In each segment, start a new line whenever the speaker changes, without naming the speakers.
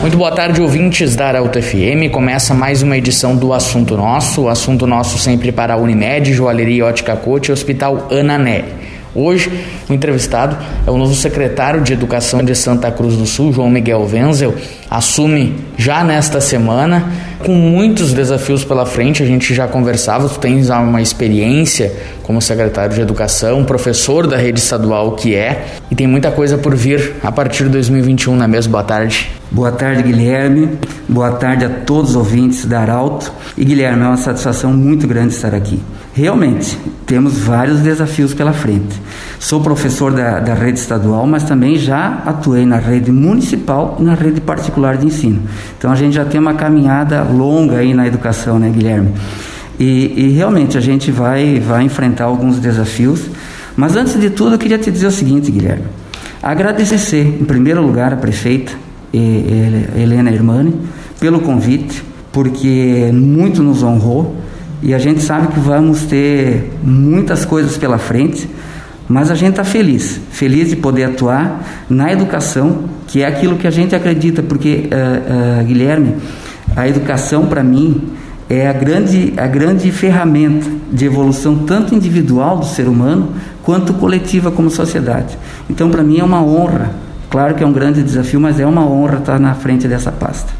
Muito boa tarde, ouvintes da Arauto FM. Começa mais uma edição do Assunto Nosso. O Assunto Nosso sempre para a Unimed, Joalheria Ótica Cote e Hospital Ana. Hoje, o entrevistado é o novo secretário de Educação de Santa Cruz do Sul, João Miguel Wenzel. Assume já nesta semana, com muitos desafios pela frente. A gente já conversava, tu tens uma experiência como secretário de Educação, professor da rede estadual que é, e tem muita coisa por vir a partir de 2021, não é mesmo? Boa tarde.
Boa tarde, Guilherme. Boa tarde a todos os ouvintes da Arauto. E Guilherme, é uma satisfação muito grande estar aqui. Realmente, temos vários desafios pela frente. Sou professor da, da rede estadual, mas também já atuei na rede municipal e na rede particular de ensino. Então a gente já tem uma caminhada longa aí na educação, né, Guilherme? E, e realmente a gente vai, vai enfrentar alguns desafios. Mas antes de tudo, eu queria te dizer o seguinte, Guilherme. Agradecer, em primeiro lugar, a prefeita Helena Irmani pelo convite, porque muito nos honrou e a gente sabe que vamos ter muitas coisas pela frente, mas a gente está feliz, feliz de poder atuar na educação, que é aquilo que a gente acredita, porque, uh, uh, Guilherme, a educação para mim é a grande, a grande ferramenta de evolução, tanto individual do ser humano, quanto coletiva como sociedade. Então, para mim, é uma honra. Claro que é um grande desafio, mas é uma honra estar na frente dessa pasta.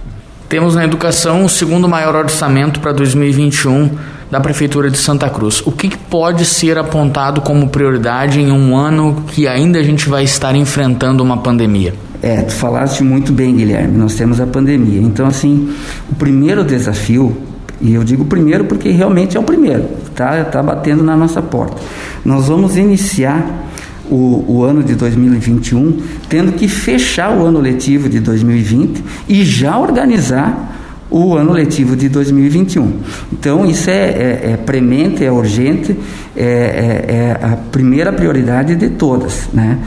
Temos na educação o segundo maior orçamento para 2021 da Prefeitura de Santa Cruz. O que pode ser apontado como prioridade em um ano que ainda a gente vai estar enfrentando uma pandemia?
É, tu falaste muito bem, Guilherme. Nós temos a pandemia. Então, assim, o primeiro desafio, e eu digo primeiro porque realmente é o primeiro, tá, tá batendo na nossa porta. Nós vamos iniciar o, o, ano de 2021, tendo que fechar o ano letivo de 2020 e já organizar o ano letivo de 2021. Então, isso é, é, é premente, é urgente, é, é, é, a primeira prioridade de todas. Né?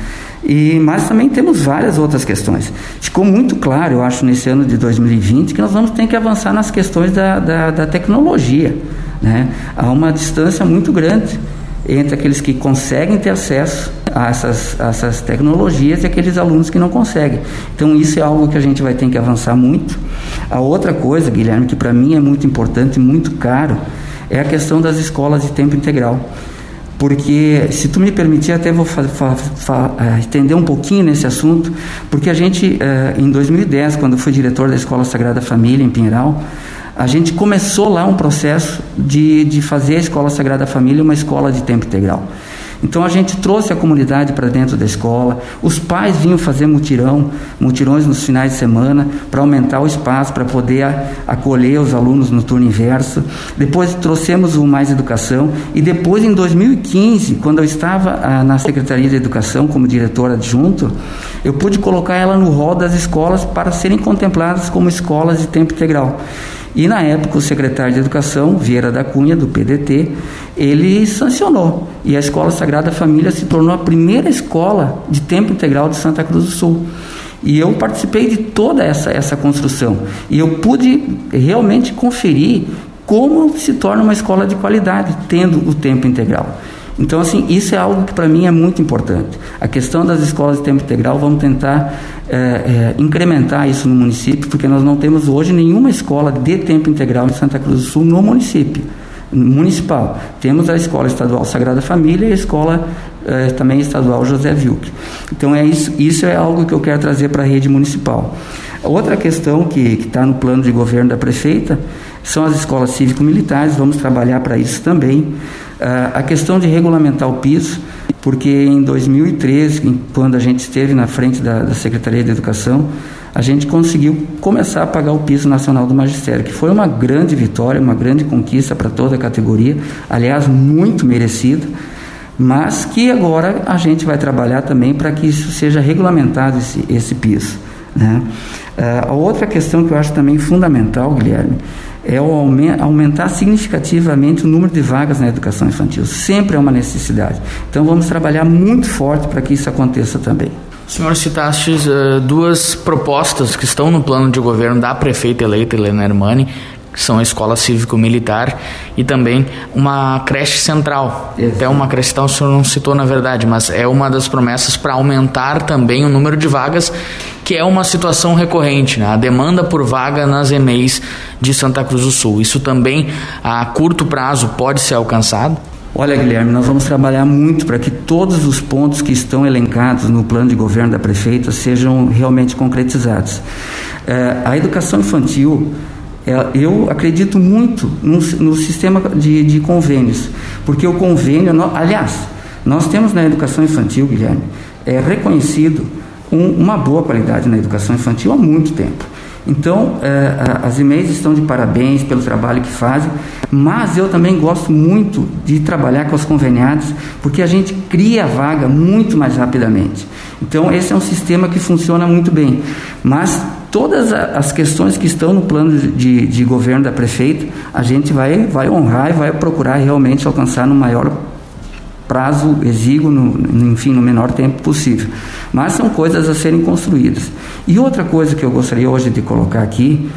E, mas também temos várias outras questões. Ficou muito claro, eu acho, nesse ano de 2020, que nós vamos ter que avançar nas questões da, da, da tecnologia. Né? Há uma distância muito grande entre aqueles que conseguem ter acesso a essas, a essas tecnologias e aqueles alunos que não conseguem. Então, isso é algo que a gente vai ter que avançar muito. A outra coisa, Guilherme, que para mim é muito importante e muito caro, é a questão das escolas de tempo integral. Porque, se tu me permitir, até vou uh, estender um pouquinho nesse assunto, porque a gente, uh, em 2010, quando fui diretor da Escola Sagrada Família, em Pinheiral, a gente começou lá um processo de, de fazer a Escola Sagrada Família uma escola de tempo integral. Então a gente trouxe a comunidade para dentro da escola, os pais vinham fazer mutirão, mutirões nos finais de semana para aumentar o espaço, para poder acolher os alunos no turno inverso. Depois trouxemos o Mais Educação e depois em 2015, quando eu estava ah, na Secretaria de Educação como diretor adjunto, eu pude colocar ela no rol das escolas para serem contempladas como escolas de tempo integral. E na época o secretário de Educação, Vieira da Cunha, do PDT, ele sancionou. E a Escola Sagrada Família se tornou a primeira escola de tempo integral de Santa Cruz do Sul. E eu participei de toda essa, essa construção. E eu pude realmente conferir como se torna uma escola de qualidade, tendo o tempo integral. Então, assim, isso é algo que para mim é muito importante. A questão das escolas de tempo integral, vamos tentar é, é, incrementar isso no município, porque nós não temos hoje nenhuma escola de tempo integral em Santa Cruz do Sul no município municipal. Temos a Escola Estadual Sagrada Família e a Escola é, também estadual José Wilk. Então é isso, isso é algo que eu quero trazer para a rede municipal. Outra questão que está no plano de governo da prefeita são as escolas cívico-militares, vamos trabalhar para isso também. Uh, a questão de regulamentar o piso, porque em 2013, quando a gente esteve na frente da, da Secretaria de Educação, a gente conseguiu começar a pagar o piso nacional do magistério, que foi uma grande vitória, uma grande conquista para toda a categoria, aliás, muito merecida, mas que agora a gente vai trabalhar também para que isso seja regulamentado, esse, esse piso. Né? Uh, a outra questão que eu acho também fundamental, Guilherme, é o aumentar significativamente o número de vagas na educação infantil. Sempre é uma necessidade. Então vamos trabalhar muito forte para que isso aconteça também.
Senhor, citaste uh, duas propostas que estão no plano de governo da prefeita eleita Helena Hermani, que são a escola cívico-militar e também uma creche central. Exato. Até uma creche central o senhor não citou na verdade, mas é uma das promessas para aumentar também o número de vagas que é uma situação recorrente, né? a demanda por vaga nas EMEIs de Santa Cruz do Sul. Isso também a curto prazo pode ser alcançado?
Olha, Guilherme, nós vamos trabalhar muito para que todos os pontos que estão elencados no plano de governo da prefeita sejam realmente concretizados. É, a educação infantil, é, eu acredito muito no, no sistema de, de, convênios, porque o convênio, aliás, nós temos na educação infantil, Guilherme, é reconhecido um, uma boa qualidade na educação infantil há muito tempo. Então, é, as e-mails estão de parabéns pelo trabalho que fazem, mas eu também gosto muito de trabalhar com os conveniados, porque a gente cria a vaga muito mais rapidamente. Então, esse é um sistema que funciona muito bem. Mas todas as questões que estão no plano de, de governo da prefeita, a gente vai, vai honrar e vai procurar realmente alcançar no maior prazo exíguo, no, enfim, no menor tempo possível. Mas são coisas a serem construídas. E outra coisa que eu gostaria hoje de colocar aqui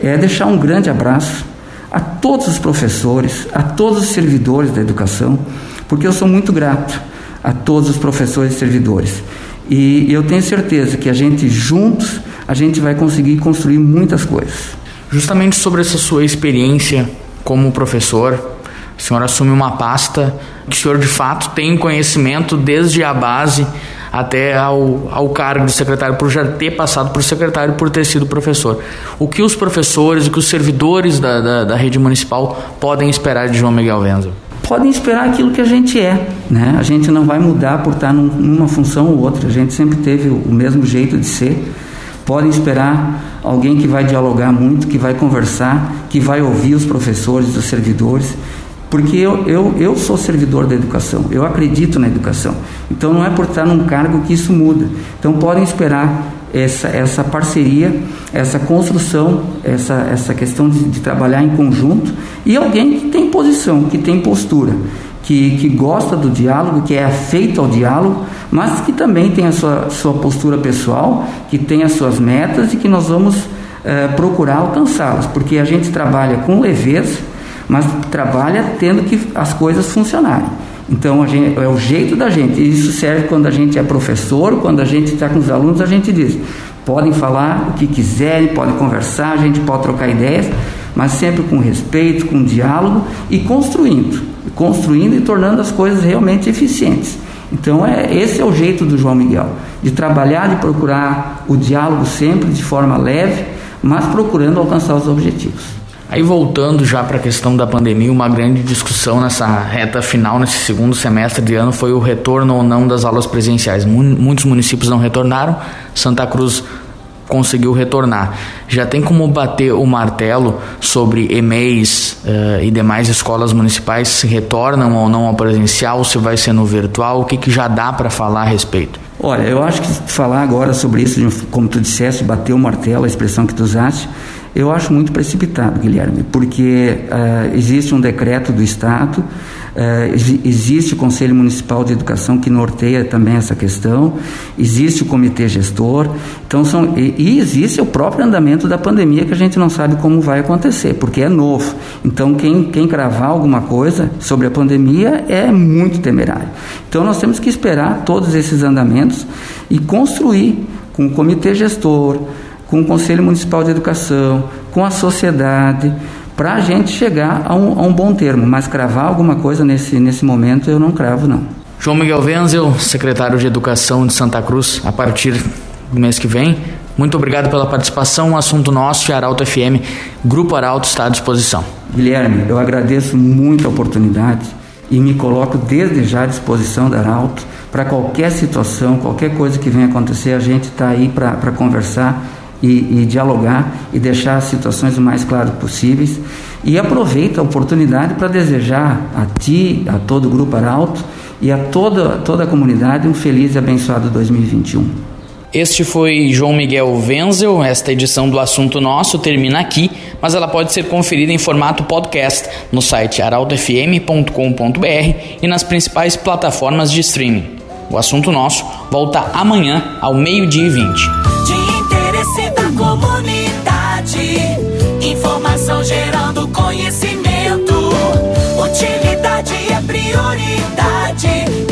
é deixar um grande abraço a todos os professores, a todos os servidores da educação, porque eu sou muito grato a todos os professores e servidores. E eu tenho certeza que a gente juntos a gente vai conseguir construir muitas coisas.
Justamente sobre essa sua experiência como professor, o senhor assume uma pasta que o senhor de fato tem conhecimento desde a base até ao, ao cargo de secretário, por já ter passado por secretário, por ter sido professor. O que os professores, o que os servidores da, da, da rede municipal podem esperar de João Miguel Wenzel?
Podem esperar aquilo que a gente é. Né? A gente não vai mudar por estar num, numa função ou outra. A gente sempre teve o mesmo jeito de ser. Podem esperar alguém que vai dialogar muito, que vai conversar, que vai ouvir os professores, os servidores porque eu, eu, eu sou servidor da educação, eu acredito na educação. Então não é por estar num cargo que isso muda. Então podem esperar essa, essa parceria, essa construção, essa, essa questão de, de trabalhar em conjunto e alguém que tem posição, que tem postura, que, que gosta do diálogo, que é afeito ao diálogo, mas que também tem a sua, sua postura pessoal, que tem as suas metas e que nós vamos eh, procurar alcançá-las, porque a gente trabalha com leveza mas trabalha tendo que as coisas funcionarem. Então gente, é o jeito da gente. Isso serve quando a gente é professor, quando a gente está com os alunos, a gente diz: podem falar o que quiserem, podem conversar, a gente pode trocar ideias, mas sempre com respeito, com diálogo e construindo, construindo e tornando as coisas realmente eficientes. Então é esse é o jeito do João Miguel, de trabalhar, de procurar o diálogo sempre de forma leve, mas procurando alcançar os objetivos.
Aí voltando já para a questão da pandemia, uma grande discussão nessa reta final, nesse segundo semestre de ano, foi o retorno ou não das aulas presenciais. Muitos municípios não retornaram, Santa Cruz conseguiu retornar. Já tem como bater o martelo sobre EMEIs uh, e demais escolas municipais se retornam ou não ao presencial, se vai ser no virtual, o que, que já dá para falar a respeito?
Olha, eu acho que falar agora sobre isso, como tu disseste, bater o martelo, a expressão que tu usaste, eu acho muito precipitado, Guilherme, porque uh, existe um decreto do Estado, uh, existe o Conselho Municipal de Educação que norteia também essa questão, existe o comitê gestor, então são, e, e, existe o próprio andamento da pandemia que a gente não sabe como vai acontecer, porque é novo. Então, quem, quem cravar alguma coisa sobre a pandemia é muito temerário. Então, nós temos que esperar todos esses andamentos e construir com o comitê gestor, com o Conselho Municipal de Educação, com a sociedade, para a gente chegar a um, a um, bom termo. Mas cravar alguma coisa nesse, nesse momento eu não cravo, não.
João Miguel Wenzel, secretário de Educação de Santa Cruz, a partir do mês que vem. Muito obrigado pela participação. Um assunto nosso, Arauto FM, Grupo Arauto está à disposição.
Guilherme, eu agradeço muito a oportunidade e me coloco desde já à disposição da Arauto para qualquer situação, qualquer coisa que venha acontecer, a gente está aí para conversar e, e, dialogar e deixar as situações o mais claras possíveis. E aproveito a oportunidade para desejar a ti, a todo o Grupo Arauto e a toda, toda a comunidade um feliz e abençoado 2021.
Este foi João Miguel Wenzel. Esta edição do Assunto Nosso termina aqui, mas ela pode ser conferida em formato podcast no site arautofm.com.br e nas principais plataformas de streaming. O Assunto Nosso volta amanhã ao meio-dia e 20
comunidade. Informação gerando conhecimento. Utilidade é prioridade.